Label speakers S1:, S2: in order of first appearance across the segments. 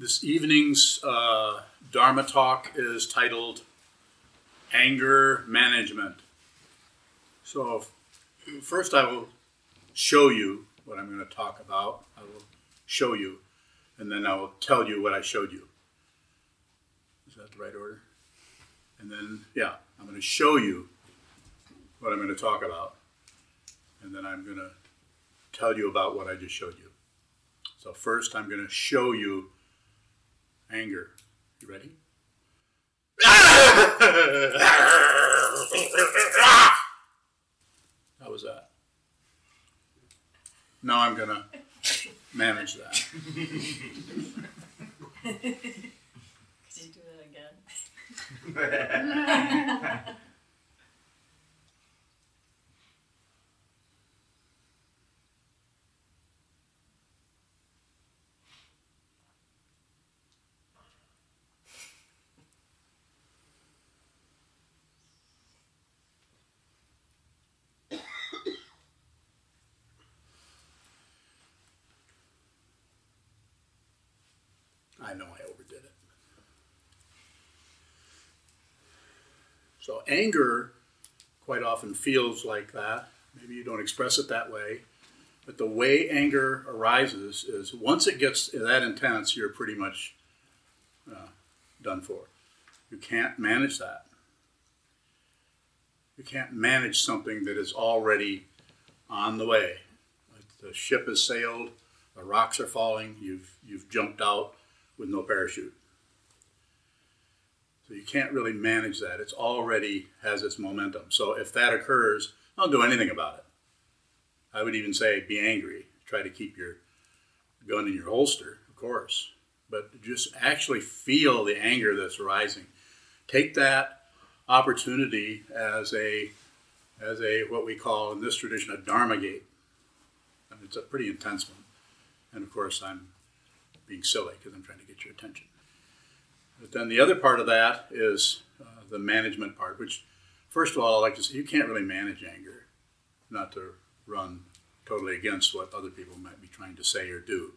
S1: This evening's uh, Dharma talk is titled Anger Management. So, first, I will show you what I'm going to talk about. I will show you, and then I will tell you what I showed you. Is that the right order? And then, yeah, I'm going to show you what I'm going to talk about, and then I'm going to tell you about what I just showed you. So, first, I'm going to show you anger. You ready? How was that? Now I'm going to manage that.
S2: Could you do that again?
S1: I know I overdid it. So, anger quite often feels like that. Maybe you don't express it that way. But the way anger arises is once it gets that intense, you're pretty much uh, done for. You can't manage that. You can't manage something that is already on the way. The ship has sailed, the rocks are falling, you've, you've jumped out with no parachute. So you can't really manage that. It's already has its momentum. So if that occurs, don't do anything about it. I would even say be angry. Try to keep your gun in your holster, of course. But just actually feel the anger that's rising. Take that opportunity as a as a what we call in this tradition a dharma gate. And it's a pretty intense one. And of course I'm being silly because I'm trying to get your attention. But then the other part of that is uh, the management part, which, first of all, I like to say you can't really manage anger, not to run totally against what other people might be trying to say or do.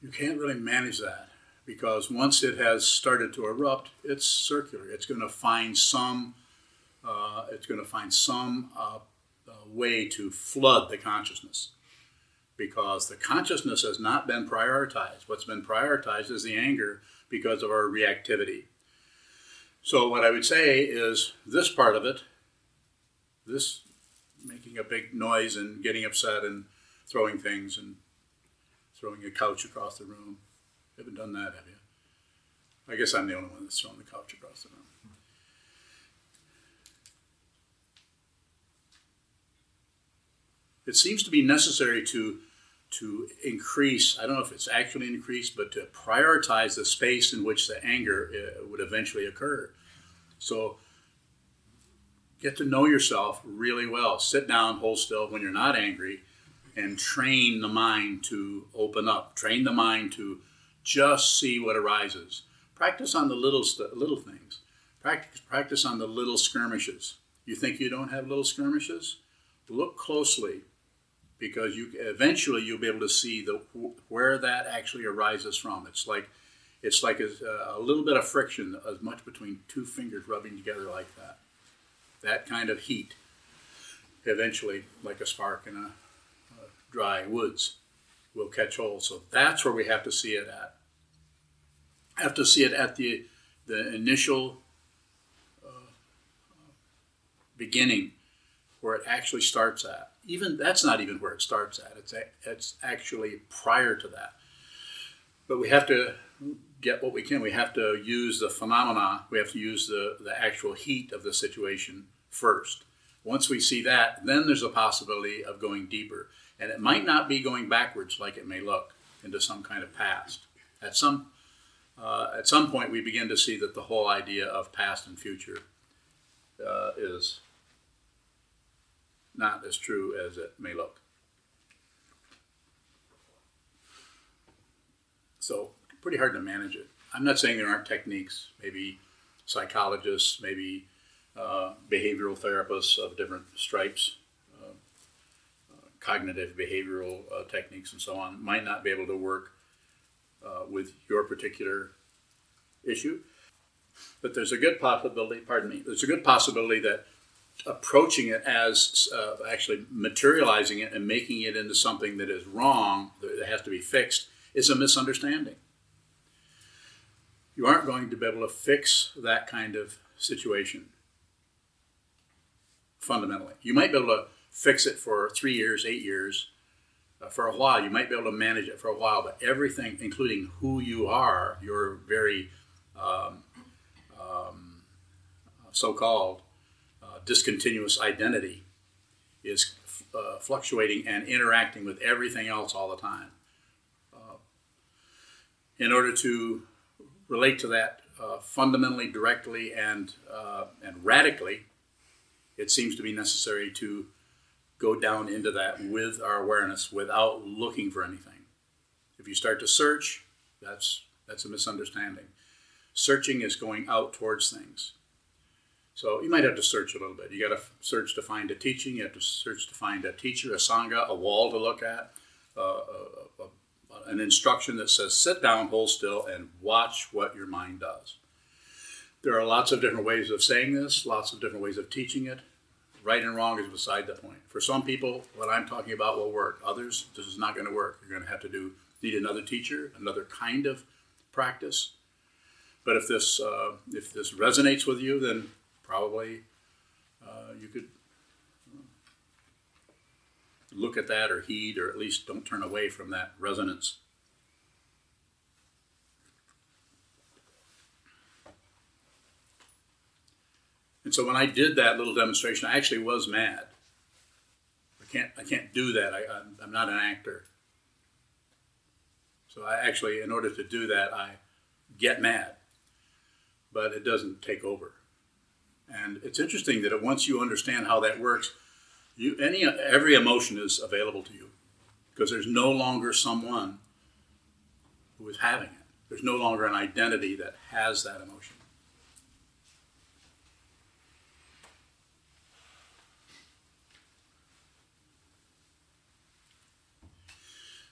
S1: You can't really manage that because once it has started to erupt, it's circular. It's going to find some. Uh, it's going to find some uh, uh way to flood the consciousness because the consciousness has not been prioritized. What's been prioritized is the anger because of our reactivity. So, what I would say is this part of it, this making a big noise and getting upset and throwing things and throwing a couch across the room. You haven't done that, have you? I guess I'm the only one that's thrown the couch across the room. It seems to be necessary to to increase, I don't know if it's actually increased, but to prioritize the space in which the anger uh, would eventually occur. So get to know yourself really well. Sit down, hold still when you're not angry, and train the mind to open up. Train the mind to just see what arises. Practice on the little st- little things. Practice practice on the little skirmishes. You think you don't have little skirmishes? Look closely because you eventually you'll be able to see the where that actually arises from. It's like it's like a, a little bit of friction, as much between two fingers rubbing together like that. That kind of heat, eventually, like a spark in a, a dry woods, will catch hold. So that's where we have to see it at. Have to see it at the the initial uh, beginning, where it actually starts at even that's not even where it starts at. It's a, it's actually prior to that. But we have to get what we can. We have to use the phenomena. We have to use the the actual heat of the situation first. Once we see that, then there's a possibility of going deeper, and it might not be going backwards like it may look into some kind of past. At some uh, at some point, we begin to see that the whole idea of past and future uh, is not as true as it may look. So, pretty hard to manage it. I'm not saying there aren't techniques, maybe psychologists, maybe uh, behavioral therapists of different stripes, uh, uh, cognitive behavioral uh, techniques, and so on, might not be able to work uh, with your particular issue. But there's a good possibility, pardon me, there's a good possibility that approaching it as uh, actually materializing it and making it into something that is wrong, that has to be fixed, is a misunderstanding. You aren't going to be able to fix that kind of situation fundamentally. You might be able to fix it for three years, eight years, uh, for a while. You might be able to manage it for a while, but everything, including who you are, your very um, um, so called discontinuous identity, is uh, fluctuating and interacting with everything else all the time. Uh, in order to relate to that uh, fundamentally, directly, and, uh, and radically, it seems to be necessary to go down into that with our awareness without looking for anything. If you start to search, that's that's a misunderstanding. Searching is going out towards things. So you might have to search a little bit. You got to search to find a teaching. You have to search to find a teacher, a sangha, a wall to look at, uh, a, a, an instruction that says sit down, hold still, and watch what your mind does. There are lots of different ways of saying this, lots of different ways of teaching it right and wrong is beside the point. For some people, what I'm talking about will work. Others, this is not going to work. You're going to have to do need another teacher, another kind of practice. But if this uh, if this resonates with you, then probably uh, you could uh, look at that or heed, or at least don't turn away from that resonance. And so when I did that little demonstration, I actually was mad. I can't, I can't do that. I, I'm, I'm not an actor. So I actually, in order to do that, I get mad, but it doesn't take over. And it's interesting that once you understand how that works, you any every emotion is available to you because there's no longer someone who is having it. There's no longer an identity that has that emotion.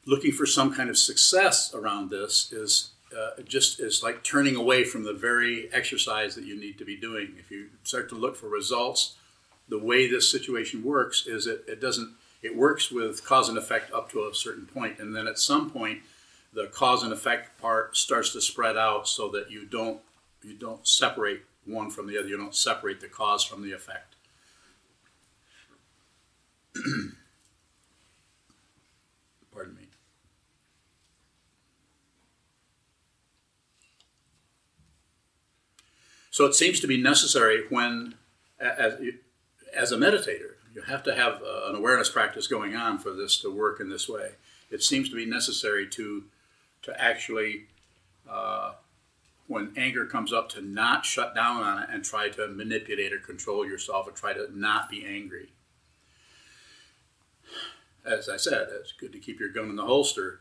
S1: looking for some kind of success around this is uh, just is like turning away from the very exercise that you need to be doing. If you start to look for results, the way this situation works is it, it doesn't it works with cause and effect up to a certain point, and then at some point, the cause and effect part starts to spread out so that you don't you don't separate one from the other. You don't separate the cause from the effect. So it seems to be necessary when, as, as a meditator, you have to have an awareness practice going on for this to work in this way. It seems to be necessary to, to actually, uh, when anger comes up, to not shut down on it and try to manipulate or control yourself or try to not be angry. As I said, it's good to keep your gun in the holster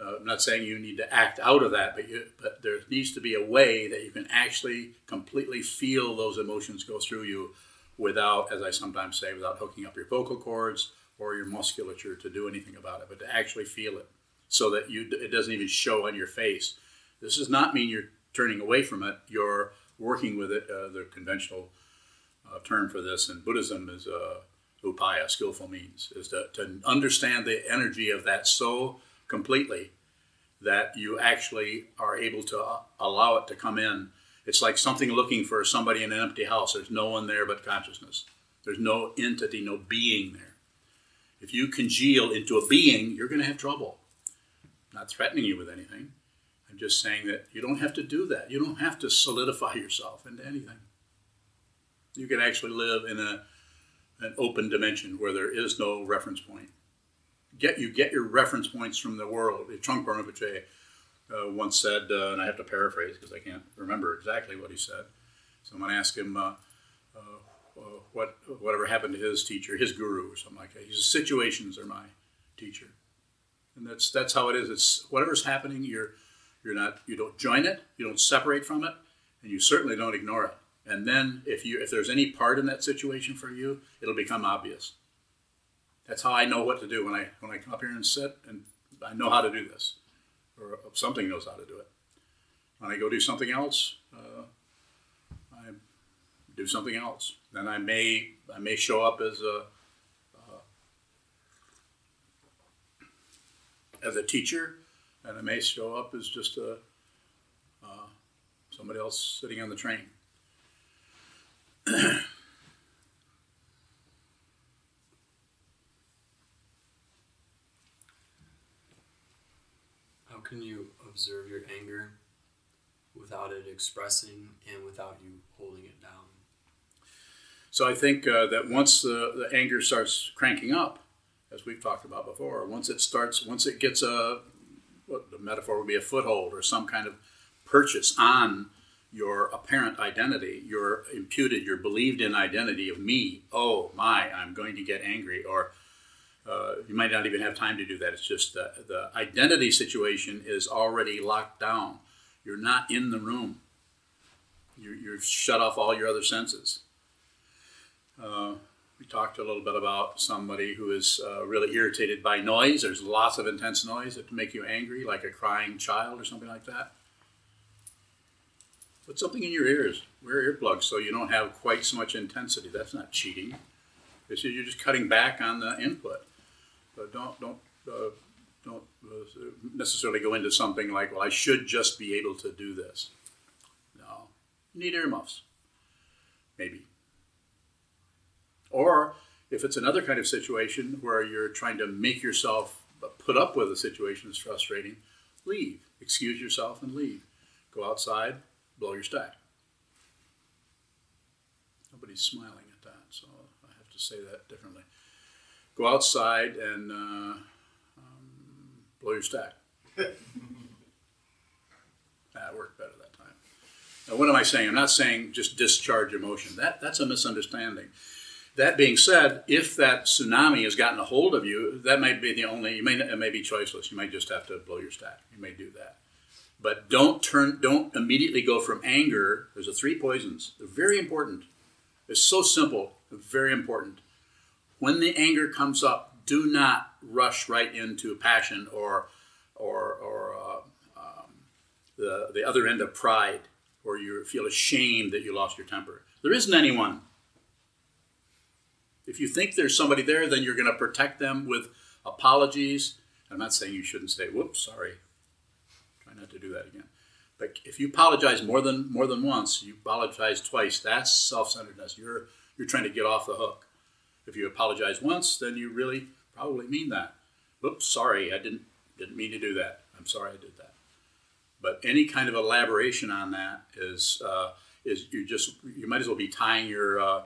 S1: uh, I'm not saying you need to act out of that, but you, but there needs to be a way that you can actually completely feel those emotions go through you without, as I sometimes say, without hooking up your vocal cords or your musculature to do anything about it, but to actually feel it so that you it doesn't even show on your face. This does not mean you're turning away from it. You're working with it. Uh, the conventional uh, term for this in Buddhism is uh, upaya, skillful means, is to, to understand the energy of that so completely that you actually are able to uh, allow it to come in. It's like something looking for somebody in an empty house. There's no one there but consciousness. There's no entity, no being there. If you congeal into a being, you're going to have trouble. I'm not threatening you with anything. I'm just saying that you don't have to do that. You don't have to solidify yourself into anything. You can actually live in a, an open dimension where there is no reference point get you get your reference points from the world. Rinpoche uh, once said, uh, and I have to paraphrase because I can't remember exactly what he said. Someone asked him uh, uh, what whatever happened to his teacher, his guru, or something like that. He says, "Situations are my teacher," and that's that's how it is. It's whatever's happening. You're you're not you don't join it, you don't separate from it, and you certainly don't ignore it. And then if you if there's any part in that situation for you, it'll become obvious that's how I know what to do when I when I come up here and sit, and I know how to do this. or something knows how to do it. When I go do something else, uh, I do something else. Then I may I may show up as a uh, as a teacher, and I may show up as just a uh, somebody else sitting on the train.
S3: can you observe your anger without it expressing and without you holding it down?
S1: So I think uh, that once the, the anger starts cranking up, as we've talked about before, once it starts, once it gets a, what the metaphor would be a foothold or some kind of purchase on your apparent identity, your imputed, your believed in identity of me. Oh my, I'm going to get angry, or uh, you might not even have time to do that. It's just the, the identity situation is already locked down. You're not in the room. You're, you're shut off all your other senses. Uh, we talked a little bit about somebody who is uh, really irritated by noise. There's lots of intense noise that can make you angry, like a crying child or something like that. Put something in your ears. Wear earplugs so you don't have quite so much intensity. That's not cheating. It's you're just cutting back on the input. But don't don't uh, don't uh, necessarily go into something like, well, I should just be able to do this. No, you need earmuffs. Maybe. Or if it's another kind of situation where you're trying to make yourself put up with a situation that's frustrating, leave. Excuse yourself and leave. Go outside, blow your stack. Nobody's smiling at that, so I have to say that differently. Go outside and uh, um, blow your stack. that worked better that time. Now, what am I saying? I'm not saying just discharge emotion. That that's a misunderstanding. That being said, if that tsunami has gotten a hold of you, that might be the only. You may it may be choiceless. You might just have to blow your stack. You may do that, but don't turn. Don't immediately go from anger. There's a three poisons. They're very important. It's so simple. Very important. When the anger comes up, do not rush right into passion or or or uh, um, the the other end of pride, or you feel ashamed that you lost your temper. There isn't anyone. If you think there's somebody there, then you're going to protect them with apologies. I'm not saying you shouldn't say, "Whoops, sorry." Try not to do that again. But if you apologize more than more than once, you apologize twice. That's self-centeredness. You're you're trying to get off the hook. If you apologize once, then you really probably mean that. Oops, sorry, I didn't didn't mean to do that. I'm sorry I did that. But any kind of elaboration on that is uh, is you just you might as well be tying your uh,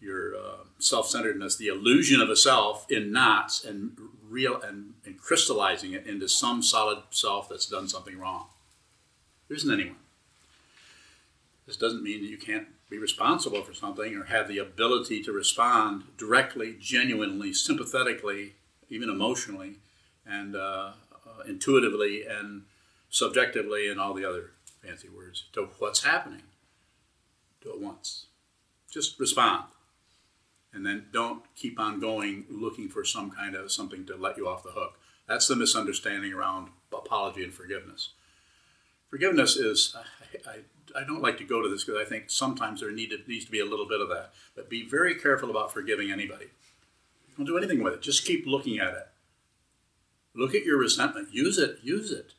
S1: your uh, self-centeredness, the illusion of a self, in knots and real and, and crystallizing it into some solid self that's done something wrong. There isn't anyone. This doesn't mean that you can't be responsible for something or have the ability to respond directly, genuinely, sympathetically, even emotionally, and uh, uh, intuitively and subjectively, and all the other fancy words to what's happening. Do it once. Just respond and then don't keep on going looking for some kind of something to let you off the hook. That's the misunderstanding around apology and forgiveness. Forgiveness is, I, I, I don't like to go to this because I think sometimes there need to, needs to be a little bit of that. But be very careful about forgiving anybody. Don't do anything with it. Just keep looking at it. Look at your resentment. Use it. Use it.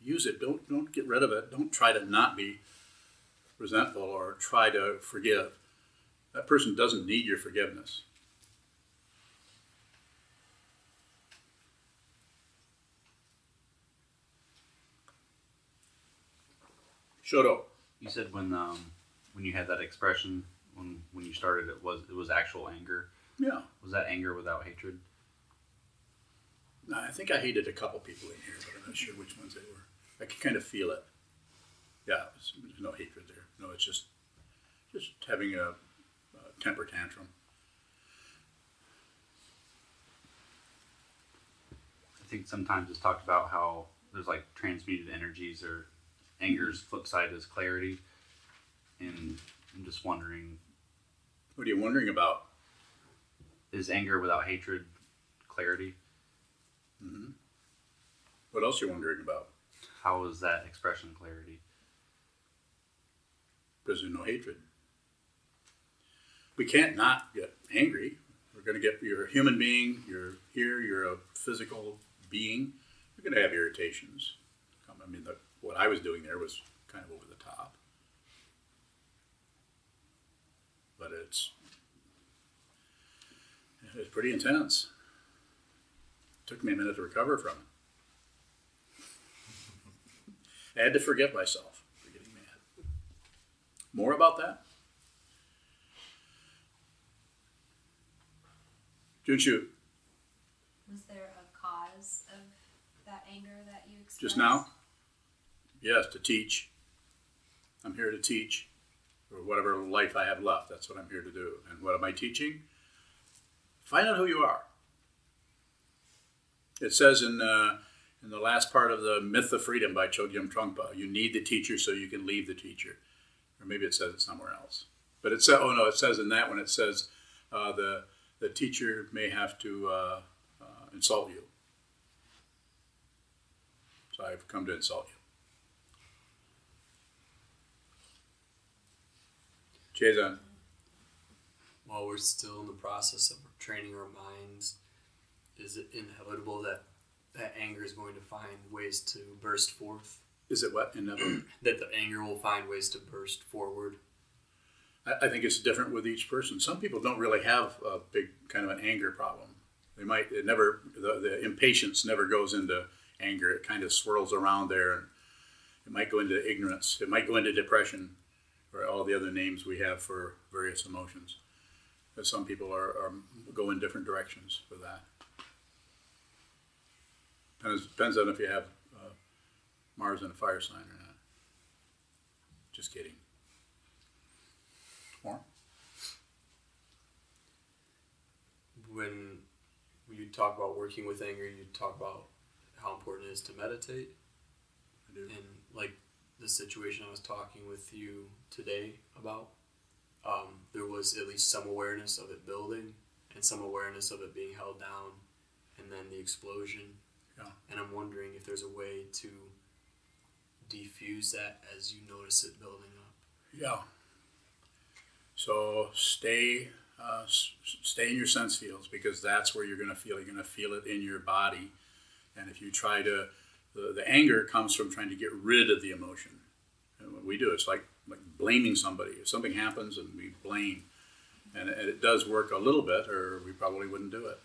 S1: Use it. Don't don't get rid of it. Don't try to not be resentful or try to forgive that person doesn't need your forgiveness. Shoto.
S4: You said when um, when you had that expression when when you started it was it was actual anger.
S1: Yeah.
S4: Was that anger without hatred?
S1: No, I think I hated a couple people in here, but I'm not sure which ones they were. I could kind of feel it. Yeah, there's no hatred there. No, it's just just having a temper tantrum.
S4: I think sometimes it's talked about how there's like transmuted energies or anger's flip side is clarity. And I'm just wondering
S1: What are you wondering about?
S4: Is anger without hatred clarity?
S1: Mm-hmm. What else are you wondering about?
S4: How is that expression clarity?
S1: Because there's no hatred. We can't not get angry. We're going to get, you're a human being, you're here, you're a physical being. You're going to have irritations. I mean, the, what I was doing there was kind of over the top. But it's, it's pretty intense. It took me a minute to recover from it. I had to forget myself for getting mad. More about that? June shoot.
S5: Was there a cause of that anger that you expressed?
S1: Just now? Yes, to teach. I'm here to teach, or whatever life I have left. That's what I'm here to do. And what am I teaching? Find out who you are. It says in uh, in the last part of the Myth of Freedom by Chogyam Trungpa, you need the teacher so you can leave the teacher. Or maybe it says it somewhere else. But it says, oh no, it says in that one, it says uh, the the teacher may have to uh, uh, insult you. So I've come to insult you. Jason.
S3: While we're still in the process of training our minds, is it inevitable that that anger is going to find ways to burst forth?
S1: Is it what? Inevitable?
S3: that the anger will find ways to burst forward?
S1: I, I think it's different with each person. Some people don't really have a big kind of an anger problem. They might, it never, the, the impatience never goes into anger. It kind of swirls around there. And it might go into ignorance. It might go into depression or all the other names we have for various emotions. But some people are, are go in different directions for that. Depends, depends on if you have uh, Mars in a fire sign or not. Just kidding. More?
S3: When you talk about working with anger, you talk about how important it is to meditate.
S1: I do.
S3: And like the situation I was talking with you today about, um, there was at least some awareness of it building and some awareness of it being held down and then the explosion.
S1: Yeah.
S3: And I'm wondering if there's a way to defuse that as you notice it building up.
S1: Yeah. So stay, uh, s- stay in your sense fields because that's where you're going to feel. You're going to feel it in your body, and if you try to, the, the anger comes from trying to get rid of the emotion. And what we do is like like blaming somebody. If something happens and we blame, and it, and it does work a little bit, or we probably wouldn't do it.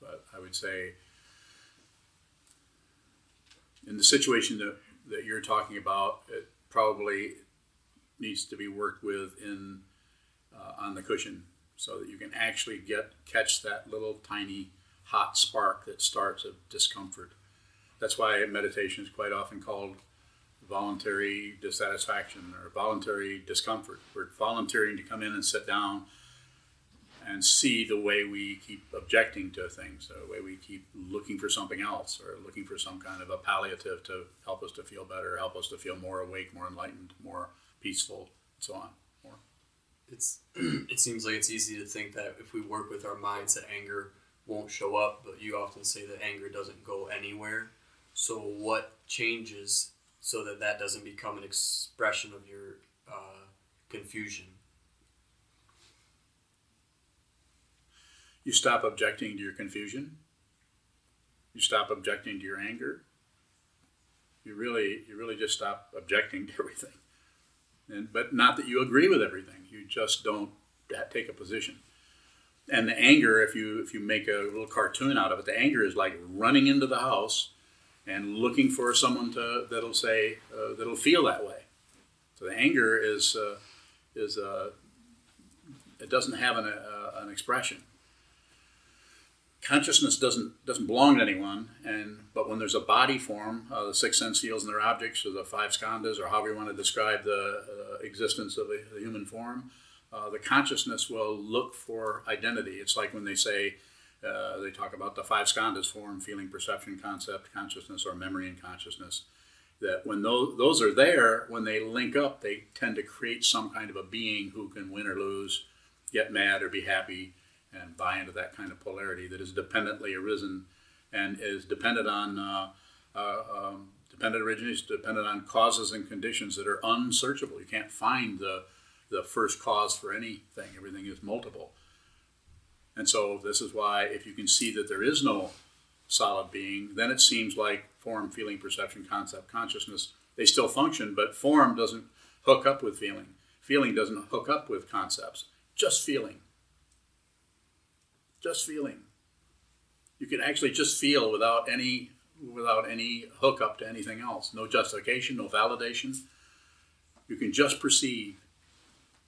S1: But I would say, in the situation that, that you're talking about, it probably needs to be worked with in uh, on the cushion so that you can actually get catch that little tiny hot spark that starts of discomfort. That's why meditation is quite often called voluntary dissatisfaction or voluntary discomfort. We're volunteering to come in and sit down and see the way we keep objecting to things, the way we keep looking for something else or looking for some kind of a palliative to help us to feel better, help us to feel more awake, more enlightened, more peaceful, and so on. More.
S3: It's it seems like it's easy to think that if we work with our minds that anger won't show up, but you often say that anger doesn't go anywhere. So what changes so that that doesn't become an expression of your uh, confusion?
S1: You stop objecting to your confusion. You stop objecting to your anger. You really, you really just stop objecting to everything. And, but not that you agree with everything. You just don't take a position. And the anger, if you if you make a little cartoon out of it, the anger is like running into the house and looking for someone to that'll say uh, that'll feel that way. So the anger is uh, is uh, it doesn't have an, uh, an expression consciousness doesn't doesn't belong to anyone and but when there's a body form uh, the six sense fields and their objects or the five skandhas or however you want to describe the uh, existence of a, the human form the consciousness will look for identity it's like when they say uh, they talk about the five skandhas form feeling perception concept consciousness or memory and consciousness that when those, those are there when they link up they tend to create some kind of a being who can win or lose get mad or be happy and buy into that kind of polarity that is dependently arisen and is dependent on uh, uh, um, dependent originates dependent on causes and conditions that are unsearchable. You can't find the the first cause for anything. Everything is multiple. And so this is why if you can see that there is no solid being, then it seems like form, feeling, perception, concept, consciousness, they still function, but form doesn't hook up with feeling. Feeling doesn't hook up with concepts. Just feeling. Just feeling. You can actually just feel without any without any hookup to anything else. No justification, no validation. You can just perceive.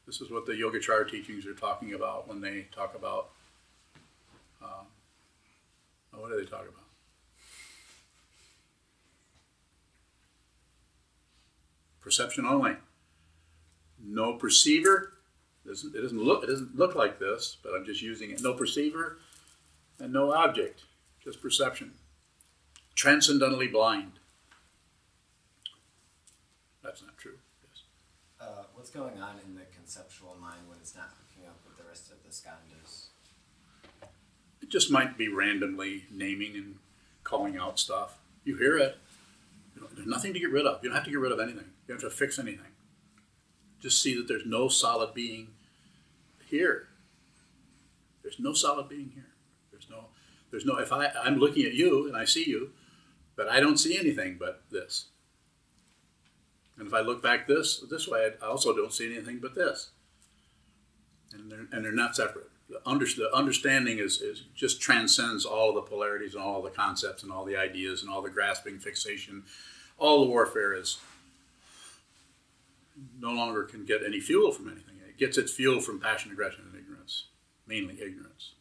S1: This is what the Yogacara teachings are talking about when they talk about. What do they talk about? Perception only. No perceiver. It doesn't, it doesn't look. It doesn't look like this, but I'm just using it. No perceiver, and no object. Just perception transcendently blind. That's not true. Yes.
S6: Uh, what's going on in the conceptual mind when it's not hooking up with the rest of the skandhas?
S1: Just might be randomly naming and calling out stuff. You hear it. There's nothing to get rid of. You don't have to get rid of anything. You don't have to fix anything. Just see that there's no solid being here. There's no solid being here. There's no. There's no. If I I'm looking at you and I see you, but I don't see anything but this. And if I look back this this way, I also don't see anything but this. And they're, and they're not separate. The, under, the understanding is, is just transcends all of the polarities and all the concepts and all the ideas and all the grasping, fixation. All the warfare is no longer can get any fuel from anything. It gets its fuel from passion, aggression, and ignorance, mainly ignorance.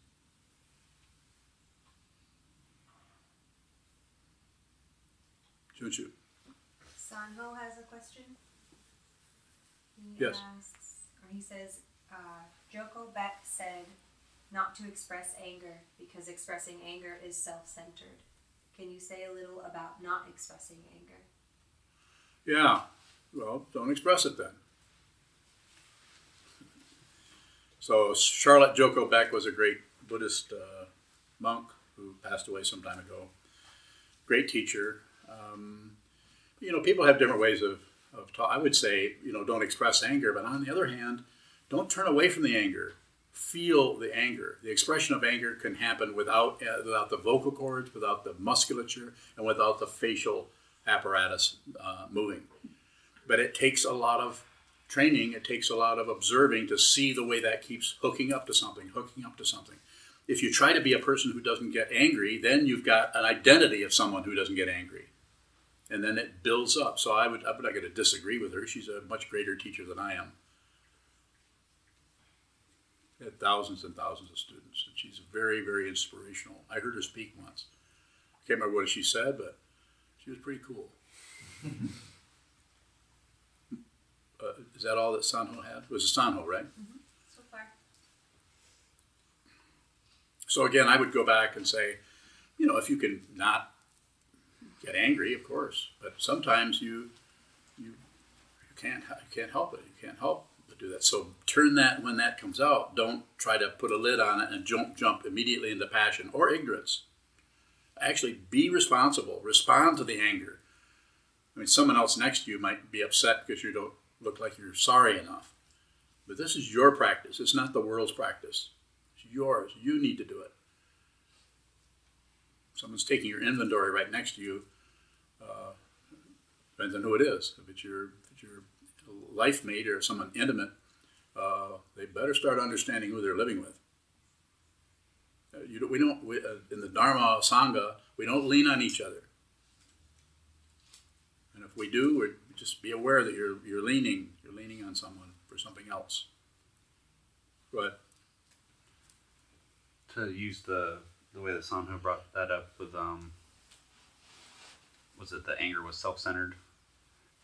S1: Junchu.
S5: Sanho has a question. He
S1: Yes.
S5: asks, or he says, uh, Joko Beck said not to express anger because expressing anger is self centered. Can you say a little about not expressing anger?
S1: Yeah. Well, don't express it then. So Charlotte Joko Beck was a great Buddhist uh, monk who passed away some time ago. Great teacher. Um, you know, people have different ways of, of. I would say, you know, don't express anger, but on the other hand, don't turn away from the anger. Feel the anger. The expression of anger can happen without uh, without the vocal cords, without the musculature, and without the facial apparatus uh, moving. But it takes a lot of training. It takes a lot of observing to see the way that keeps hooking up to something, hooking up to something. If you try to be a person who doesn't get angry, then you've got an identity of someone who doesn't get angry and then it builds up. So I would, I'm not going to disagree with her. She's a much greater teacher than I am. Had thousands and thousands of students, and she's very, very inspirational. I heard her speak once. I can't remember what she said, but she was pretty cool. uh, is that all that Sanho had? It was a Sanho, right?
S5: So far.
S1: So again, I would go back and say, you know, if you can not get angry, of course, but sometimes you you you can't you can't help it. You can't help but do that. So turn that when that comes out. Don't try to put a lid on it and jump jump immediately into passion or ignorance. Actually, be responsible. Respond to the anger. I mean, someone else next to you might be upset because you don't look like you're sorry enough. But this is your practice. It's not the world's practice. It's yours. You need to do it someone's taking your inventory right next to you, uh, depends on who it is. If it's your, if it's your life mate or someone intimate, uh, they better start understanding who they're living with. Uh, you, we don't we, uh, in the Dharma Sangha we don't lean on each other, and if we do, we just be aware that you're you're leaning you're leaning on someone for something else. Ahead.
S4: To use the the way that Sanho brought that up with um was it the anger was self centered?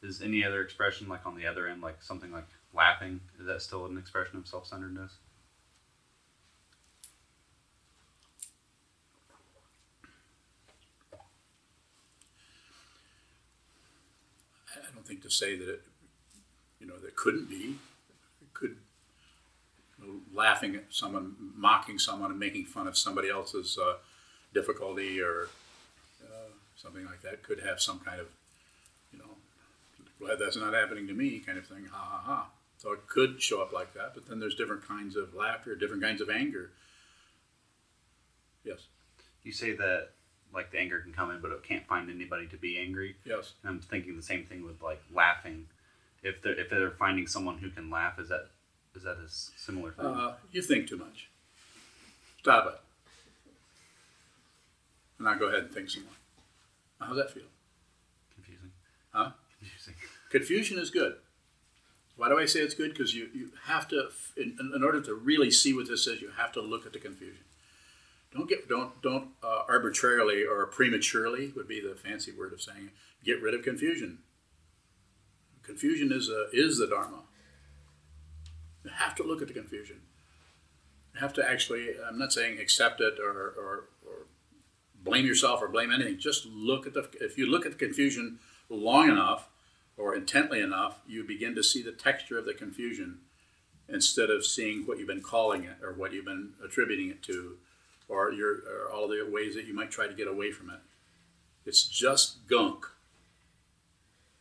S4: Is any other expression like on the other end, like something like laughing, is that still an expression of self centeredness?
S1: I don't think to say that it, you know, that couldn't be. It could, you know, laughing at someone, mocking someone, and making fun of somebody else's uh, difficulty or something like that could have some kind of, glad that's not happening to me kind of thing. Ha ha ha. So it could show up like that, but then there's different kinds of laughter, different kinds of anger. Yes.
S4: You say that like the anger can come in, but it can't find anybody to be angry.
S1: Yes.
S4: And I'm thinking the same thing with like laughing. If they're if they're finding someone who can laugh, is that is that a similar thing?
S1: Uh, you think too much. Stop it. And now go ahead and think some more. How's that feel?
S4: Confusing.
S1: Huh?
S4: Confusing.
S1: Confusion is good. Why do I say it's good? Because you, you have to, in, in order to really see what this is, you have to look at the confusion. Don't get don't don't uh, arbitrarily or prematurely would be the fancy word of saying it, get rid of confusion. Confusion is a, is the dharma. You have to look at the confusion. You have to actually. I'm not saying accept it or, or, or blame yourself or blame anything. Just look at the. If you look at the confusion long enough or intently enough, you begin to see the texture of the confusion instead of seeing what you've been calling it or what you've been attributing it to or your or all the ways that you might try to get away from it. It's just gunk.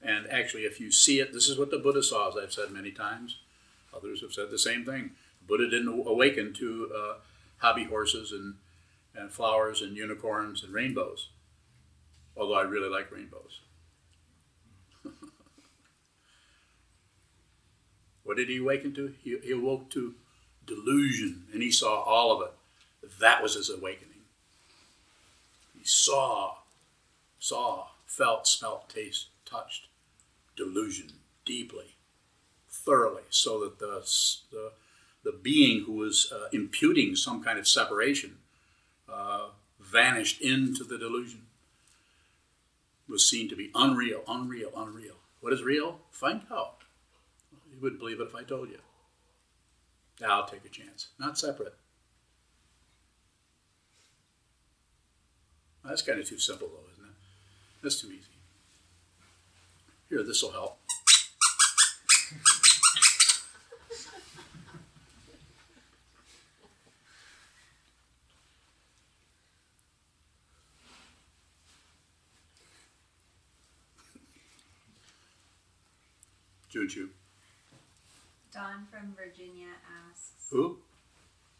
S1: And actually, if you see it, this is what the Buddha saw, as I've said many times. Others have said the same thing. Buddha didn't awaken to uh, hobby horses and, and flowers and unicorns and rainbows, although I really like rainbows. What did he awaken to? He, he awoke to delusion, and he saw all of it. That was his awakening. He saw, saw, felt, smelt, tasted, touched delusion deeply, thoroughly, so that the, the, the being who was uh, imputing some kind of separation uh, vanished into the delusion, was seen to be unreal, unreal, unreal. What is real? Find out. Wouldn't believe it if I told you. I'll take a chance. Not separate. That's kind of too simple, though, isn't it? That's too easy. Here, this will help. Choo choo.
S5: Don from Virginia asks.
S1: Who?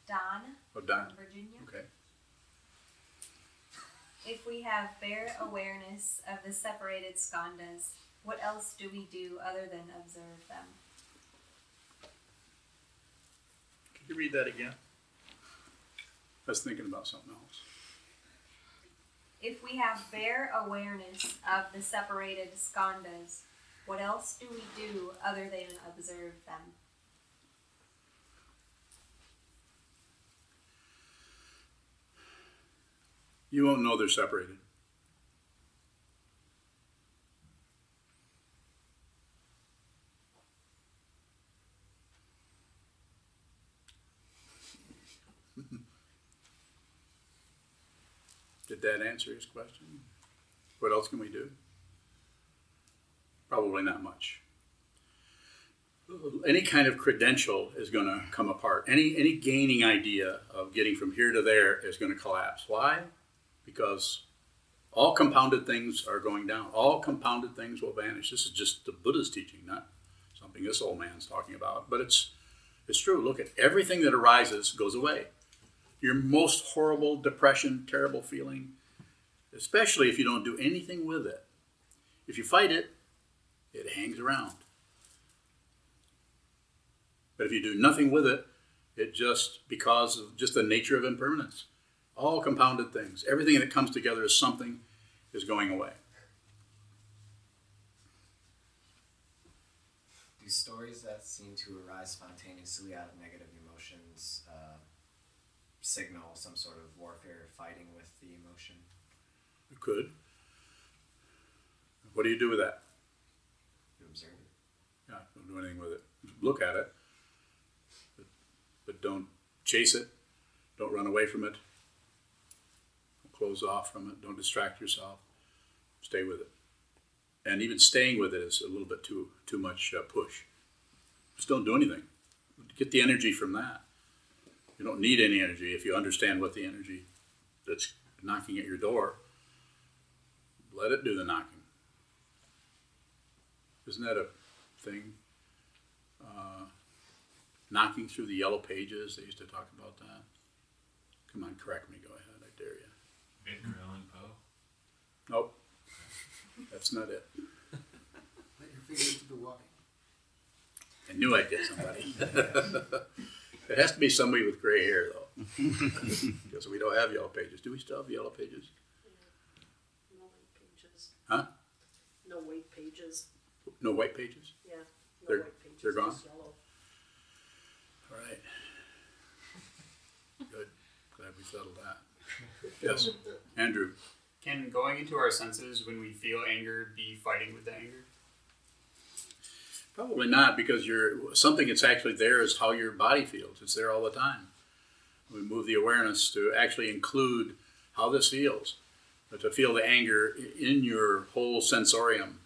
S5: Don
S1: Oh, Don.
S5: from Virginia.
S1: Okay.
S5: If we have bare awareness of the separated skandhas, what else do we do other than observe them?
S1: Could you read that again? I was thinking about something else.
S5: If we have bare awareness of the separated skandhas, what else do we do other than observe them?
S1: You won't know they're separated. Did that answer his question? What else can we do? Probably not much. Any kind of credential is going to come apart. Any any gaining idea of getting from here to there is going to collapse. Why? Because all compounded things are going down. All compounded things will vanish. This is just the Buddha's teaching, not something this old man's talking about. But it's it's true. Look at everything that arises goes away. Your most horrible depression, terrible feeling, especially if you don't do anything with it. If you fight it, it hangs around. But if you do nothing with it, it just because of just the nature of impermanence all compounded things. Everything that comes together as something is going away.
S6: Do stories that seem to arise spontaneously out of negative emotions uh, signal some sort of warfare, fighting with the emotion?
S1: It could. What do you do with that?
S6: You observe it.
S1: Yeah, don't do anything with it. Look at it, but, but don't chase it. Don't run away from it. Close off from it. Don't distract yourself. Stay with it. And even staying with it is a little bit too too much uh, push. Just don't do anything. Get the energy from that. You don't need any energy if you understand what the energy that's knocking at your door let it do the knocking. Isn't that a thing? Uh, knocking through the yellow pages, they used to talk about that. Come on, correct me, go ahead, I dare you.
S7: Edgar Allan Poe.
S1: Nope, that's not it.
S8: Let your fingers do the walking.
S1: I knew I'd get somebody. it has to be somebody with gray hair, though, because we don't have yellow pages. Do we still have yellow pages?
S2: No white pages.
S1: Huh?
S2: No white pages.
S1: No white pages?
S2: Yeah. No
S1: They're-
S2: white pages.
S1: they're gone?
S2: just yellow.
S1: All right. Good. Glad we settled that. Yes, Andrew.
S9: Can going into our senses when we feel anger be fighting with the anger?
S1: Probably not, because you're something that's actually there is how your body feels. It's there all the time. We move the awareness to actually include how this feels, but to feel the anger in your whole sensorium,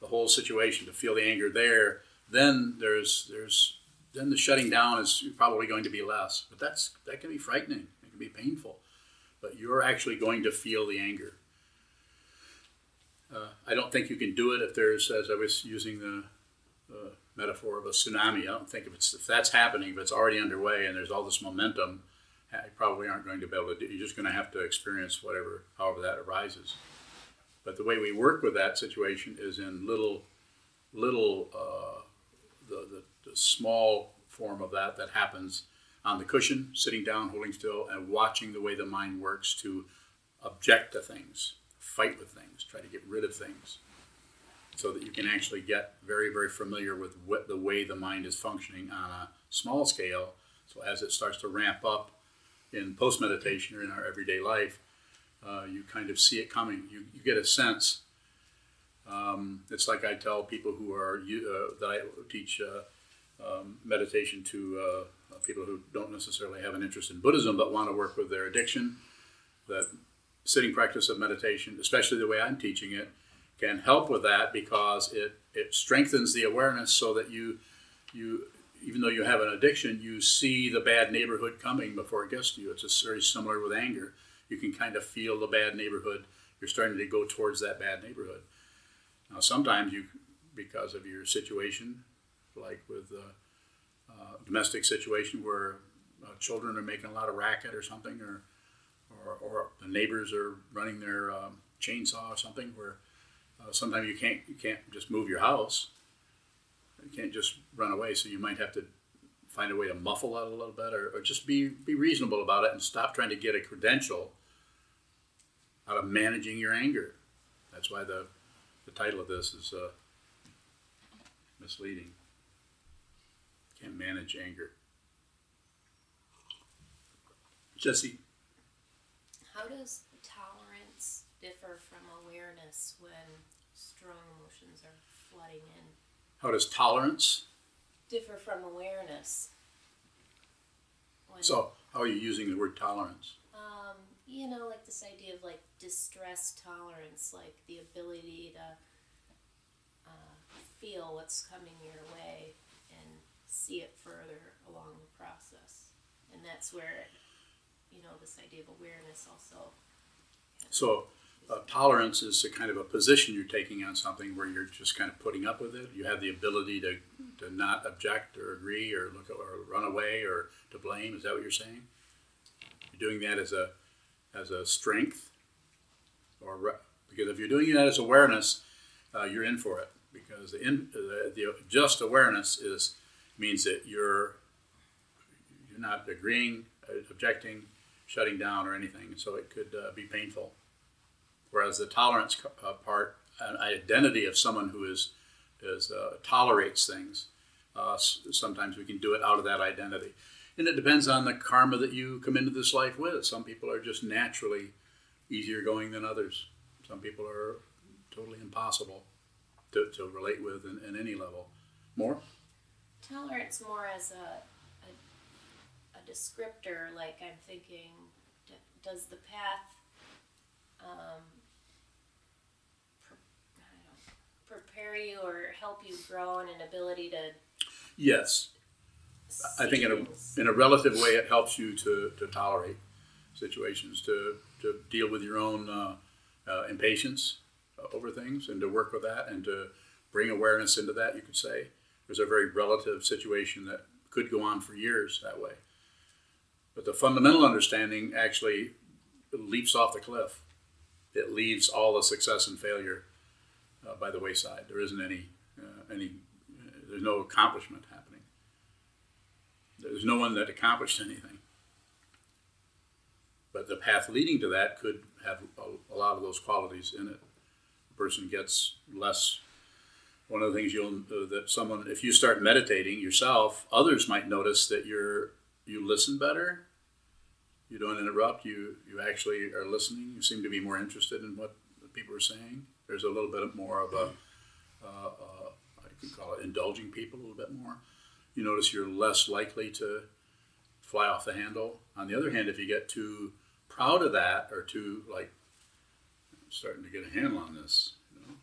S1: the whole situation, to feel the anger there. Then there's there's then the shutting down is probably going to be less. But that's that can be frightening. It can be painful. But you're actually going to feel the anger. Uh, I don't think you can do it if there's, as I was using the uh, metaphor of a tsunami. I don't think if it's if that's happening, if it's already underway and there's all this momentum, you probably aren't going to be able to do. You're just going to have to experience whatever, however that arises. But the way we work with that situation is in little, little, uh, the, the the small form of that that happens on the cushion, sitting down, holding still, and watching the way the mind works to object to things, fight with things, try to get rid of things so that you can actually get very, very familiar with what the way the mind is functioning on a small scale. So as it starts to ramp up in post meditation or in our everyday life, uh, you kind of see it coming. You, you get a sense. Um, it's like I tell people who are uh, that I teach uh, um, meditation to uh, people who don't necessarily have an interest in Buddhism but want to work with their addiction. That sitting practice of meditation, especially the way I'm teaching it, can help with that because it, it strengthens the awareness so that you you even though you have an addiction, you see the bad neighborhood coming before it gets to you. It's very similar with anger. You can kind of feel the bad neighborhood. You're starting to go towards that bad neighborhood. Now, sometimes you, because of your situation, like with a, a domestic situation where uh, children are making a lot of racket or something, or or, or the neighbors are running their um, chainsaw or something, where uh, sometimes you can't you can't just move your house. You can't just run away. So you might have to find a way to muffle that a little bit, or, or just be be reasonable about it and stop trying to get a credential out of managing your anger. That's why the the title of this is uh, misleading. Can't manage anger. Jesse,
S10: How does tolerance differ from awareness when strong emotions are flooding in?
S1: how does tolerance?
S10: Differ from awareness.
S1: So, how are you using the word tolerance?
S10: um, you know, like this idea of like distress tolerance, like the ability to uh, feel what's coming your way see it further along the process. And that's where, you know, this idea of awareness also.
S1: So, uh, tolerance is a kind of a position you're taking on something where you're just kind of putting up with it. You have the ability to, to not object or agree or look or run away or to blame. Is that what you're saying? You're doing that as a as a strength, or re- because if you're doing that as awareness, uh, you're in for it. Because the, in, the, the just awareness is means that you're you're not agreeing, uh, objecting, shutting down, or anything. So it could uh, be painful. Whereas the tolerance uh, part, an identity of someone who is is uh, tolerates things, uh, sometimes we can do it out of that identity, and it depends on the karma that you come into this life with. Some people are just naturally easier going than others. Some people are totally impossible to, to relate with in, in any level. More?
S10: Tolerance more as a, a, a descriptor like i'm thinking d- does the path um, pre- I don't know, prepare you or help you grow in an ability to
S1: Yes. I think in a, in a relative way, it helps you to, to tolerate situations, to, to deal with your own uh, uh, impatience, uh, over things and to work with that and to bring awareness into that, you could say. There's a very relative situation that could go on for years that way. But the fundamental understanding actually leaps off the cliff. It leaves all the success and failure uh, by the wayside. There isn't any, uh, any, there's no accomplishment happening. There's no one that accomplished anything. But the path leading to that could have a, a lot of those qualities in it. The person gets less. One of the things you'll uh, that someone, if you start meditating yourself, others might notice that you're you listen better. You don't interrupt. You you actually are listening. You seem to be more interested in what people are saying. There's a little bit more of a, uh, uh, I could call it indulging people a little bit more. You notice you're less likely to fly off the handle. On the other hand, if you get too proud of that or too like starting to get a handle on this, you know,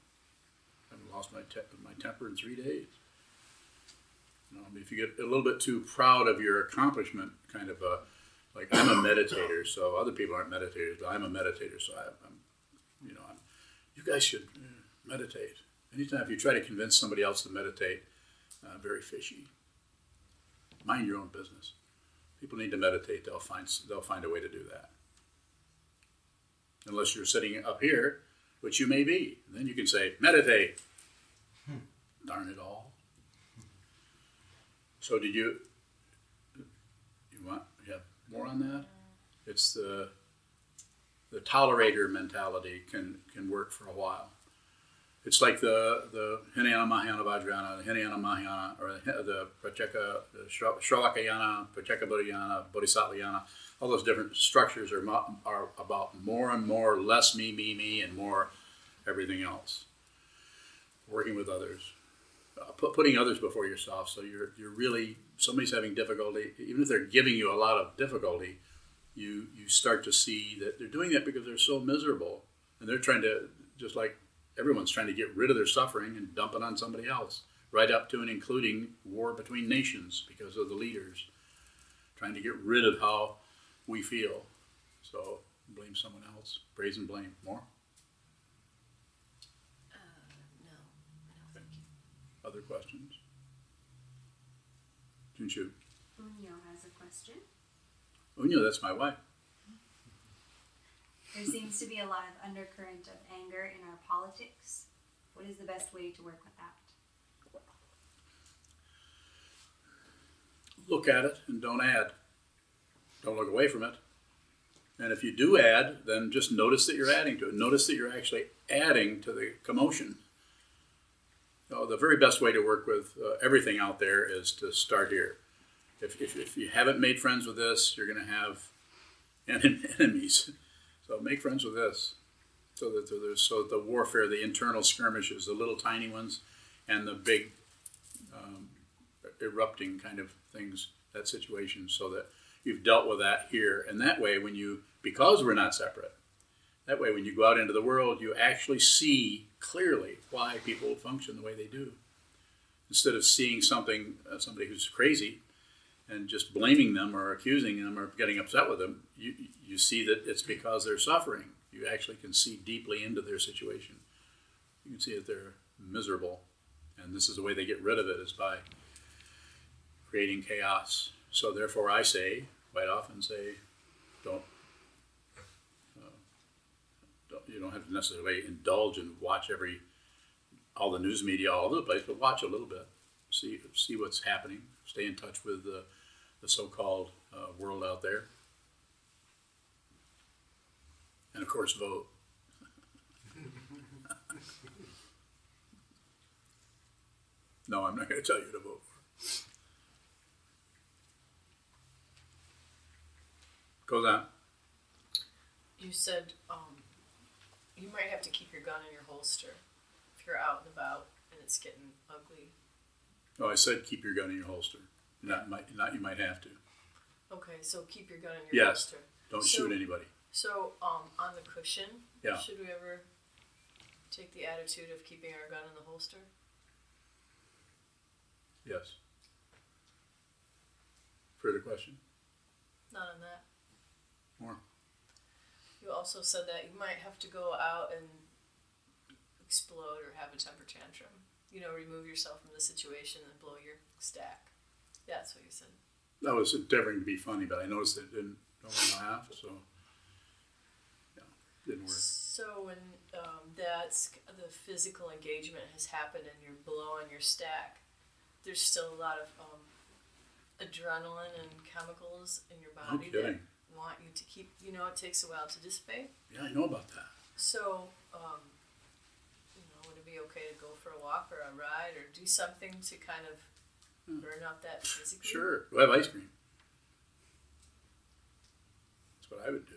S1: I haven't lost my te- my temper in three days. Mean, if you get a little bit too proud of your accomplishment, kind of a like I'm a meditator, so other people aren't meditators, but I'm a meditator, so I, I'm, you know, I'm, you guys should uh, meditate. Anytime if you try to convince somebody else to meditate, uh, very fishy. Mind your own business. People need to meditate. They'll find they'll find a way to do that. Unless you're sitting up here, which you may be, then you can say meditate. Darn it all. So did you? You want you have more on that? Mm. It's the the tolerator mentality can can work for a while. It's like the the Hinayana Mahayana Vajrayana, the Hinayana Mahayana, or the, the Pracheka, the Shra- Shralakayana, Pracheka Bodhayana, Bodhisattvayana. All those different structures are are about more and more less me, me, me, and more everything else. Working with others, uh, put, putting others before yourself. So you're you're really somebody's having difficulty, even if they're giving you a lot of difficulty, you you start to see that they're doing that because they're so miserable, and they're trying to just like everyone's trying to get rid of their suffering and dump it on somebody else, right up to and including war between nations because of the leaders, trying to get rid of how we feel. So blame someone else, praise and blame. More
S10: Uh, no, no, thank you.
S1: Other questions? Junshu.
S5: Unyo has a question.
S1: Unyo, that's my wife.
S5: There seems to be a lot of undercurrent of anger in our politics. What is the best way to work with that?
S1: Look at it and don't add. Don't look away from it. And if you do add, then just notice that you're adding to it. Notice that you're actually adding to the commotion. So the very best way to work with uh, everything out there is to start here. If, if, if you haven't made friends with this, you're going to have en- enemies. So make friends with this. So that there's so that the warfare, the internal skirmishes, the little tiny ones, and the big um, erupting kind of things, that situation, so that you've dealt with that here. And that way, when you, because we're not separate, that way, when you go out into the world, you actually see clearly why people function the way they do. Instead of seeing something, uh, somebody who's crazy, and just blaming them or accusing them or getting upset with them, you, you see that it's because they're suffering. You actually can see deeply into their situation. You can see that they're miserable. And this is the way they get rid of it is by creating chaos. So therefore I say, quite often say, don't, uh, don't you don't have to necessarily indulge and watch every all the news media all over the place, but watch a little bit. See see what's happening. Stay in touch with the, the so-called uh, world out there. And of course vote. no, I'm not going to tell you to vote. Goes on.
S7: You said um, you might have to keep your gun in your holster if you're out and about and it's getting ugly.
S1: Oh, I said keep your gun in your holster. Not might, not you might have to.
S7: Okay, so keep your gun in your
S1: Yes.
S7: holster.
S1: Don't
S7: So-
S1: shoot anybody.
S7: So um, on the cushion,
S1: Yeah.
S7: should we ever take the attitude of keeping our gun in the holster?
S1: Yes. Further question?
S7: Not on that. You also said that you might have to go out and explode or have a temper tantrum. You know, remove yourself from the situation and blow your stack. That's what you said.
S1: I was endeavoring to be funny, but I noticed it didn't no one laughed, so yeah, didn't work.
S7: So when um, that's the physical engagement has happened and you're blowing your stack, there's still a lot of um, adrenaline and chemicals in your
S1: No
S7: body that
S1: kidding.
S7: Want you to keep. You know, it takes a while to dissipate.
S1: Yeah, I know about that.
S7: So, um, you know, would it be okay to go for a walk or a ride or do something to kind of burn off that physically?
S1: Sure, we'll have ice cream. That's what I would do.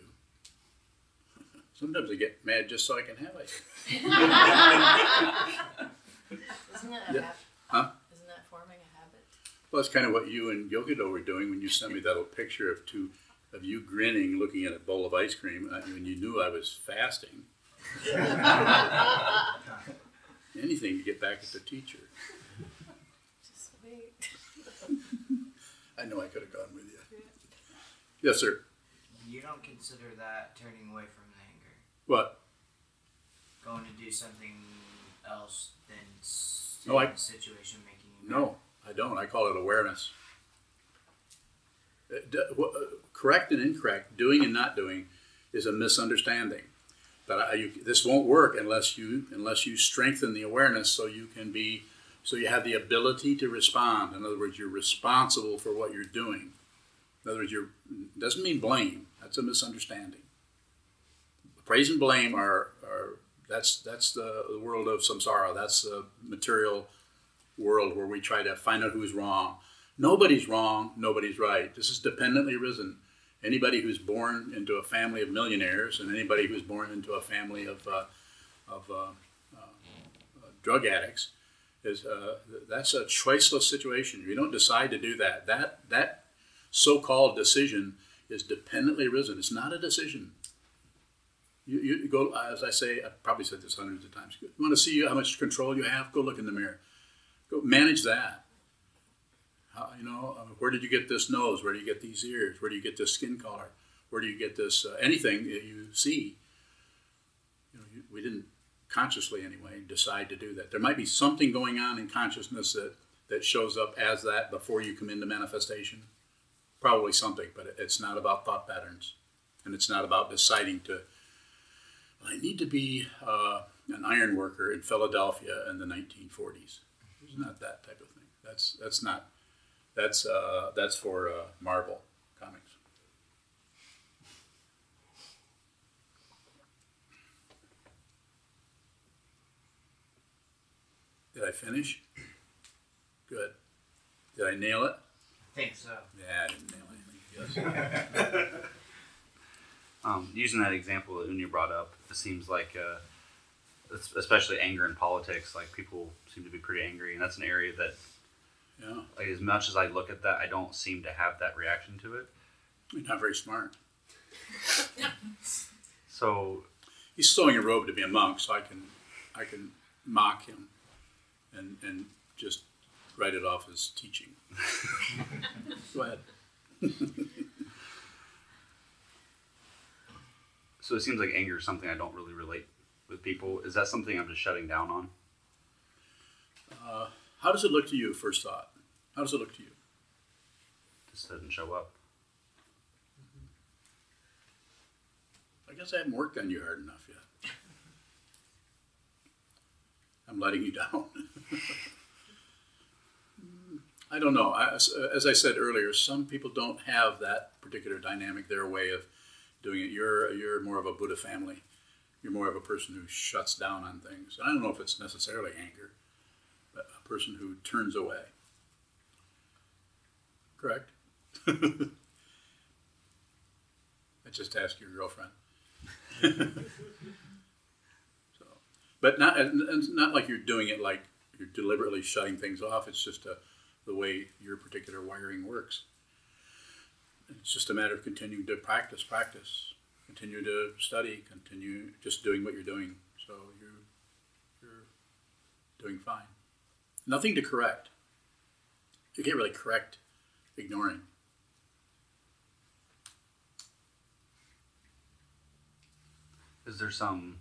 S1: Sometimes I get mad just so I can have ice cream.
S7: Isn't that a
S1: Yeah.
S7: habit?
S1: Huh?
S7: Isn't that forming a habit?
S1: Well, that's kind of what you and Yogido were doing when you sent me that little picture of two of you grinning, looking at a bowl of ice cream, uh, when you knew I was fasting. Anything to get back at the teacher.
S7: Just wait.
S1: I know I could have gone with you. Yes, sir.
S11: You don't consider that turning away from the anger,
S1: What?
S11: going to do something else than s-
S1: No, I-
S11: the situation making you
S1: No, I don't. I call it awareness. Uh, uh, correct and incorrect, doing and not doing, is a misunderstanding. But I, you, this won't work unless you unless you strengthen the awareness, so you can be, so you have the ability to respond. In other words, you're responsible for what you're doing. In other words, you're doesn't mean blame. That's a misunderstanding. Praise and blame are, are that's that's the world of samsara. That's the material world where we try to find out who's wrong. Nobody's wrong, nobody's right. This is dependently risen. Anybody who's born into a family of millionaires and anybody who's born into a family of, uh, of uh, uh, drug addicts is uh, that's a choiceless situation. You don't decide to do that. That that so-called decision is dependently risen. It's not a decision. You, you go as I say. I probably said this hundreds of times. You want to see how much control you have? Go look in the mirror. Go manage that. How, you know, uh, where did you get this nose? Where do you get these ears? Where do you get this skin color? Where do you get this uh, anything that you see? You know, you, we didn't consciously anyway decide to do that. There might be something going on in consciousness that that shows up as that before you come into manifestation. Probably something, but it- it's not about thought patterns, and it's not about deciding to. I need to be uh, an iron worker in Philadelphia in the 1940s. It's not that type of thing. That's that's not. That's uh, that's for uh, Marvel comics. Did I finish? Good. Did I nail it?
S11: I think so.
S1: Yeah, I didn't nail anything. Yes.
S4: Um, using that example that Unyo brought up, it seems like, uh, especially anger in politics, like people seem to be pretty angry, and that's an area that,
S1: yeah,
S4: like, as much as I look at that, I don't seem to have that reaction to it.
S1: you're not very smart.
S4: So,
S1: He's sewing a robe to be a monk, so I can, I can mock him, and and just write it off as teaching. Go ahead.
S4: so it seems like anger is something I don't really relate with people. Is that something I'm just shutting down on?
S1: Uh, how does it look to you? First thought. How does it look to you?
S4: This doesn't show up.
S1: I guess I haven't worked on you hard enough yet. I'm letting you down. I don't know. As as I said earlier, some people don't have that particular dynamic, their way of doing it. You're you're more of a Buddha family. You're more of a person who shuts down on things. I don't know if it's necessarily anger, person who turns away. Correct. I just asked your girlfriend. so, but not it's not like you're doing it like you're deliberately shutting things off. It's just a, the way your particular wiring works. It's just a matter of continuing to practice, practice, continue to study, continue just doing what you're doing. So you're you're doing fine. Nothing to correct. You can't really correct ignoring.
S4: Is there some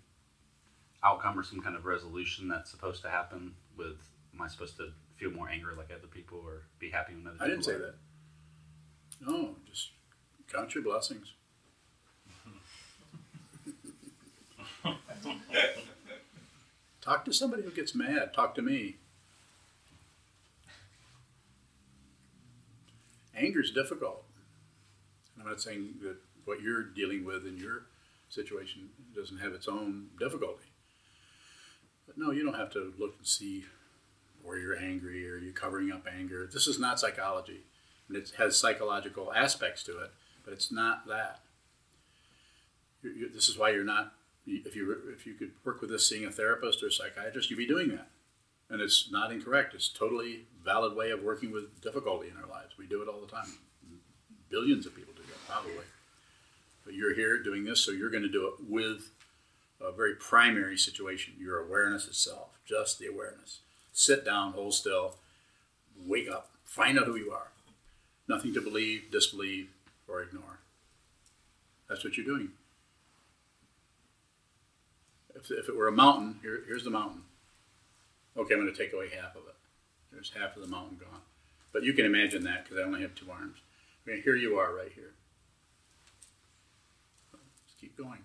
S4: outcome or some kind of resolution that's supposed to happen with am I supposed to feel more anger like other people or be happy when other people
S1: I didn't say
S4: are?
S1: that. No, just count your blessings. Talk to somebody who gets mad. Talk to me. Anger is difficult. I'm not saying that what you're dealing with in your situation doesn't have its own difficulty. But no, you don't have to look and see where you're angry or you're covering up anger. This is not psychology. And it has psychological aspects to it, but it's not that. you you this is why you're not. If you if you could work with this, seeing a therapist or a psychiatrist, you'd be doing that, and it's not incorrect. It's totally valid way of working with difficulty in our lives. We do it all the time. Billions of people do that, probably. But you're here doing this, so you're going to do it with a very primary situation. Your awareness itself, just the awareness. Sit down, hold still, wake up, find out who you are. Nothing to believe, disbelieve, or ignore. That's what you're doing. If, if it were a mountain, here, here's the mountain. Okay, I'm going to take away half of it. There's half of the mountain gone. But you can imagine that because I only have two arms. I mean, here you are right here. Let's keep going.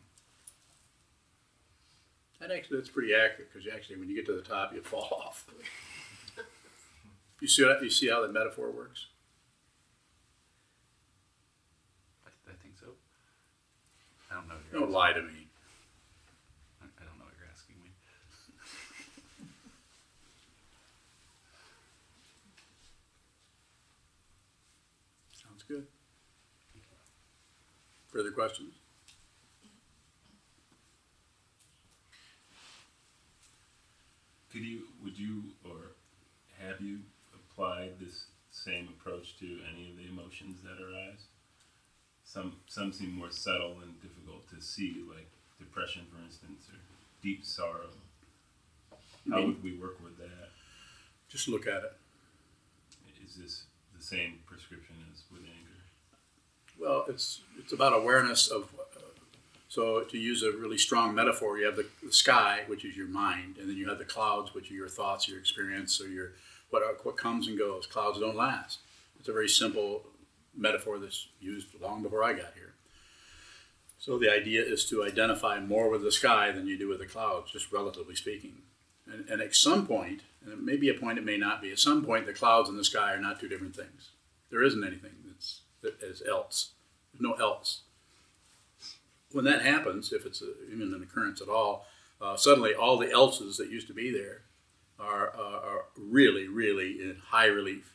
S1: That actually, that's pretty accurate because actually, when you get to the top, you fall off. you see that? You see how the metaphor works?
S4: I, I think so. I don't know.
S1: Don't lie to me.
S4: I, I don't know what you're asking me.
S1: Sounds good. Further questions?
S12: Could you, would you, or have you applied this same approach to any of the emotions that arise? Some, some seem more subtle and difficult to see, like depression, for instance, or deep sorrow. How would we work with that?
S1: Just look at it.
S12: Is this the same prescription as with anger?
S1: Well, it's it's about awareness of. Uh, so to use a really strong metaphor, you have the, the sky, which is your mind, and then you have the clouds, which are your thoughts, your experience, or your what what comes and goes. Clouds don't last. It's a very simple metaphor that's used long before I got here. So the idea is to identify more with the sky than you do with the clouds, just relatively speaking. And, and at some point, and it may be a point, it may not be. At some point, the clouds and the sky are not two different things. There isn't anything is else. There's no else. When that happens, if it's a, even an occurrence at all, uh, suddenly all the else's that used to be there are, uh, are really, really in high relief.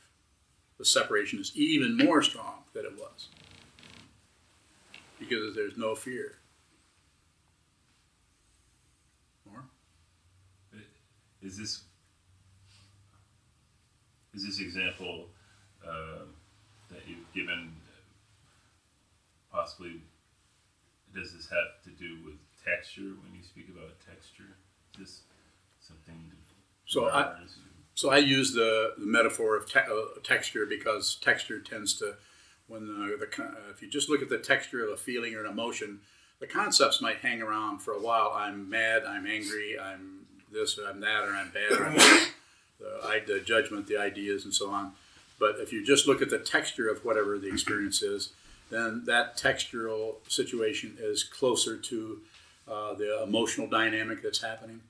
S1: The separation is even more strong than it was because there's no fear. More?
S12: Is this is this example uh, that you've given possibly does this have to do with texture when you speak about texture? Is this something to
S1: So I,
S12: learn as you-
S1: So I use the, the metaphor of te- uh, texture because texture tends to, when the, the uh, if you just look at the texture of a feeling or an emotion, the concepts might hang around for a while. I'm mad, I'm angry, I'm this, or I'm that, or I'm bad, or I'm that. the, I, the judgment, the ideas, and so on. But if you just look at the texture of whatever the experience is, then that textural situation is closer to uh, the emotional dynamic that's happening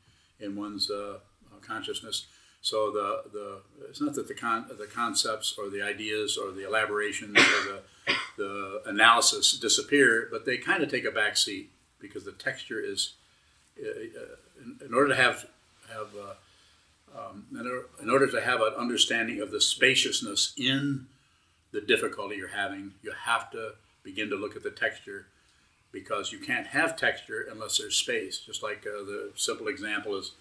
S1: in one's uh, consciousness. So the, the it's not that the con, the concepts or the ideas or the elaborations or the, the analysis disappear, but they kind of take a back seat because the texture is uh, uh, in, in order to have have uh, um, in, order, to have an understanding of the spaciousness in the difficulty you're having, you have to begin to look at the texture because you can't have texture unless there's space. Just like uh, the simple example is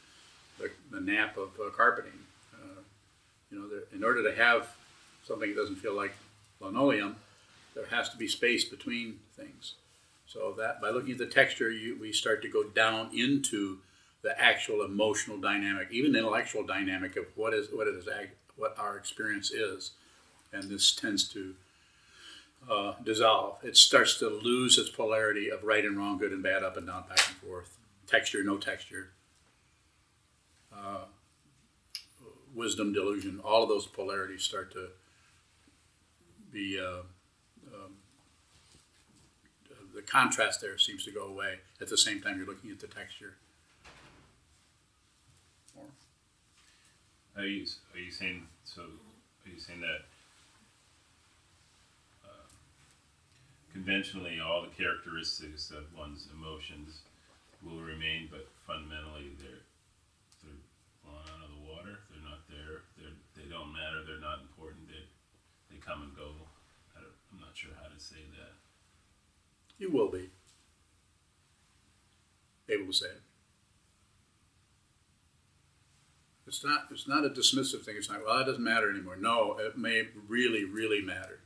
S1: the, the nap of uh, carpeting. Uh, you know, there, in order to have something that doesn't feel like linoleum, there has to be space between things. So that by looking at the texture, you, we start to go down into the actual emotional dynamic, even intellectual dynamic of what is what is, what our experience is, and this tends to uh, dissolve. It starts to lose its polarity of right and wrong, good and bad, up and down, back and forth, texture, no texture, uh, wisdom, delusion, all of those polarities start to be, uh, um, the contrast there seems to go away. At the same time, you're looking at the texture.
S12: Are you are you saying so? Are you saying that uh, conventionally all the characteristics of one's emotions will remain, but fundamentally they're they're blown out of the water. They're not there. They're they don't matter. They're not important. They they come and go. I I'm not sure how to say that.
S1: You will be able to say it. It's not. It's not a dismissive thing. It's not. Well, it doesn't matter anymore. No, it may really, really matter.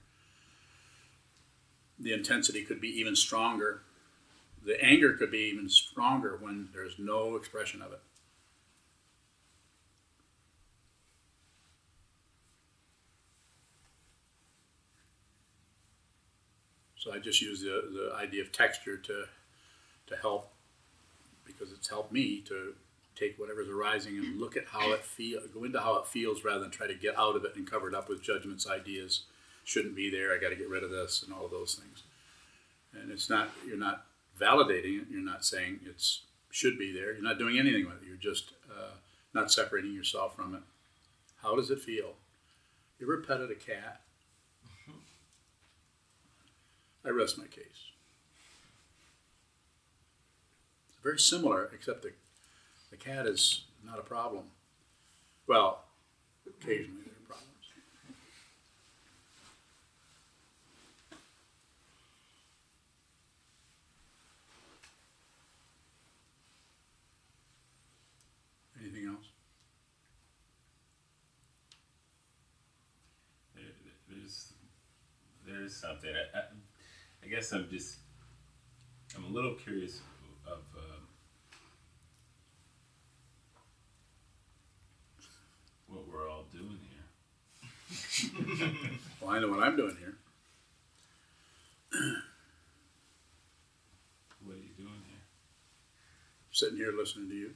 S1: The intensity could be even stronger. The anger could be even stronger when there's no expression of it. So I just use the, the idea of texture to to help because it's helped me to take whatever's arising and look at how it feel go into how it feels rather than try to get out of it and cover it up with judgments, ideas, shouldn't be there, I gotta get rid of this and all of those things. And it's not you're not validating it, you're not saying it's should be there, you're not doing anything with it, you're just uh, not separating yourself from it. How does it feel? You ever petted a cat? I rest my case. Very similar, except the, the cat is not a problem. Well, occasionally there are problems. Anything else?
S12: There, there's there's something. I, I, I guess I'm just I'm a little curious of um, what we're all doing here.
S1: Well, I know what I'm doing here.
S12: What are you doing here?
S1: Sitting here listening to you.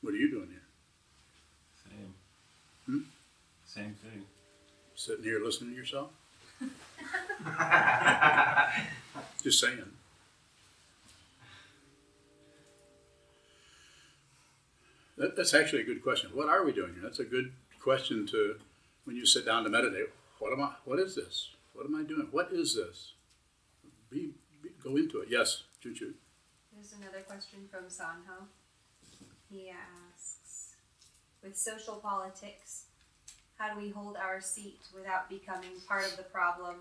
S1: What are you doing here?
S12: Same.
S1: Hmm?
S12: Same thing.
S1: Sitting here listening to yourself? Just saying. That, that's actually a good question. What are we doing here? That's a good question to when you sit down to meditate. What am I? What is this? What am I doing? What is this? Be, be go into it. Yes, Junshu.
S5: There's another question from Sanho. He asks, with social politics, how do we hold our seat without becoming part of the problem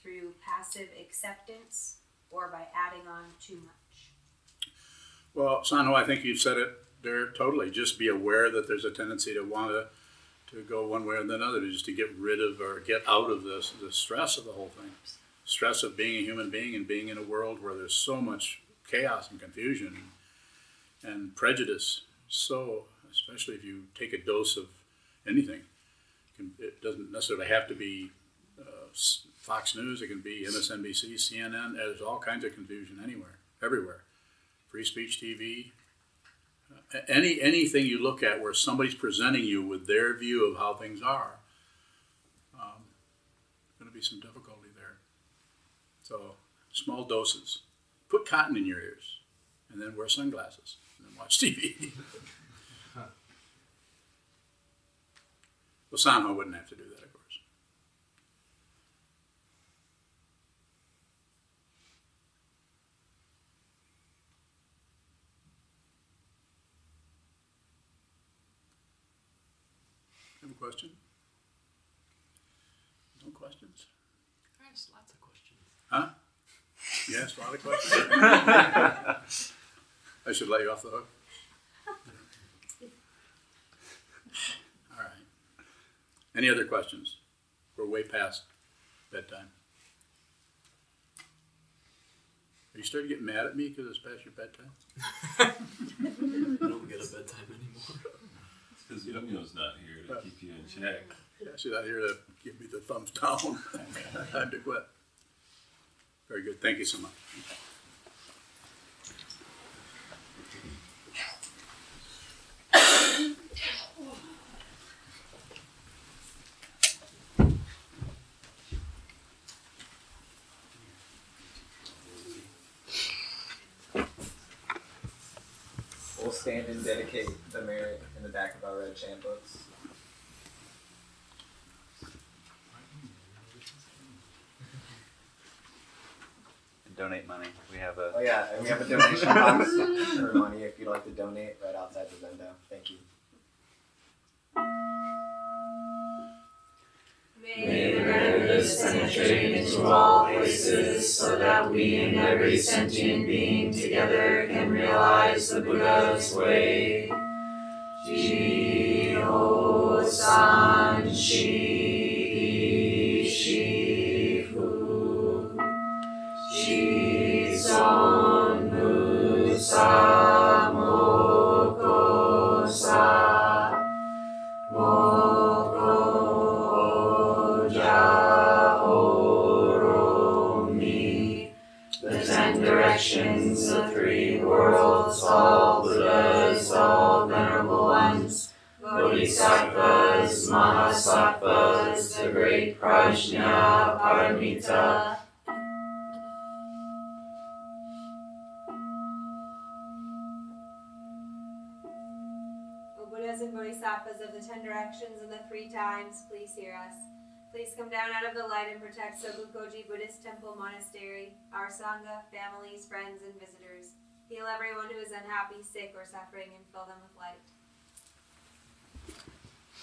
S5: through passive acceptance or by adding on too much?
S1: Well, Sanho, I think you've said it there totally. Just be aware that there's a tendency to want to to go one way or the other, just to get rid of or get out of this the stress of the whole thing. Stress of being a human being and being in a world where there's so much chaos and confusion and, and prejudice. So, especially if you take a dose of anything, it, doesn't necessarily have to be uh, Fox News. It can be MSNBC, CNN. There's all kinds of confusion anywhere, everywhere. Free speech TV, any anything you look at where somebody's presenting you with their view of how things are, um, going to be some difficulty there. So small doses. Put cotton in your ears, and then wear sunglasses, and then watch TV. well, Sanho wouldn't have to do that, of course. Have a question? No questions?
S3: There's lots of questions.
S1: Huh? Yes, a lot of questions. I should let you off the hook. All right. Any other questions? We're way past bedtime. Are you starting to get mad at me because it's past your bedtime?
S3: I don't get a bedtime anymore.
S12: Because Yo-Yo's not here to keep you in check.
S1: Yeah, she's not here to give me the thumbs down. Time to quit. Very good. Thank you so much.
S6: Stand and dedicate the merit in the back of our red chant books.
S4: And donate money. We have a
S6: Oh yeah, and we have a donation box for money if you'd like to donate right outside the window.
S13: So that we and every sentient being together can realize the Buddha's way. Jiho San Shi
S5: O Buddhas and Bodhisattvas of the ten directions and the three times, please hear us. Please come down out of the light and protect Sobukoji Buddhist Temple Monastery, our Sangha, families, friends, and visitors. Heal everyone who is unhappy, sick, or suffering, and fill them with light.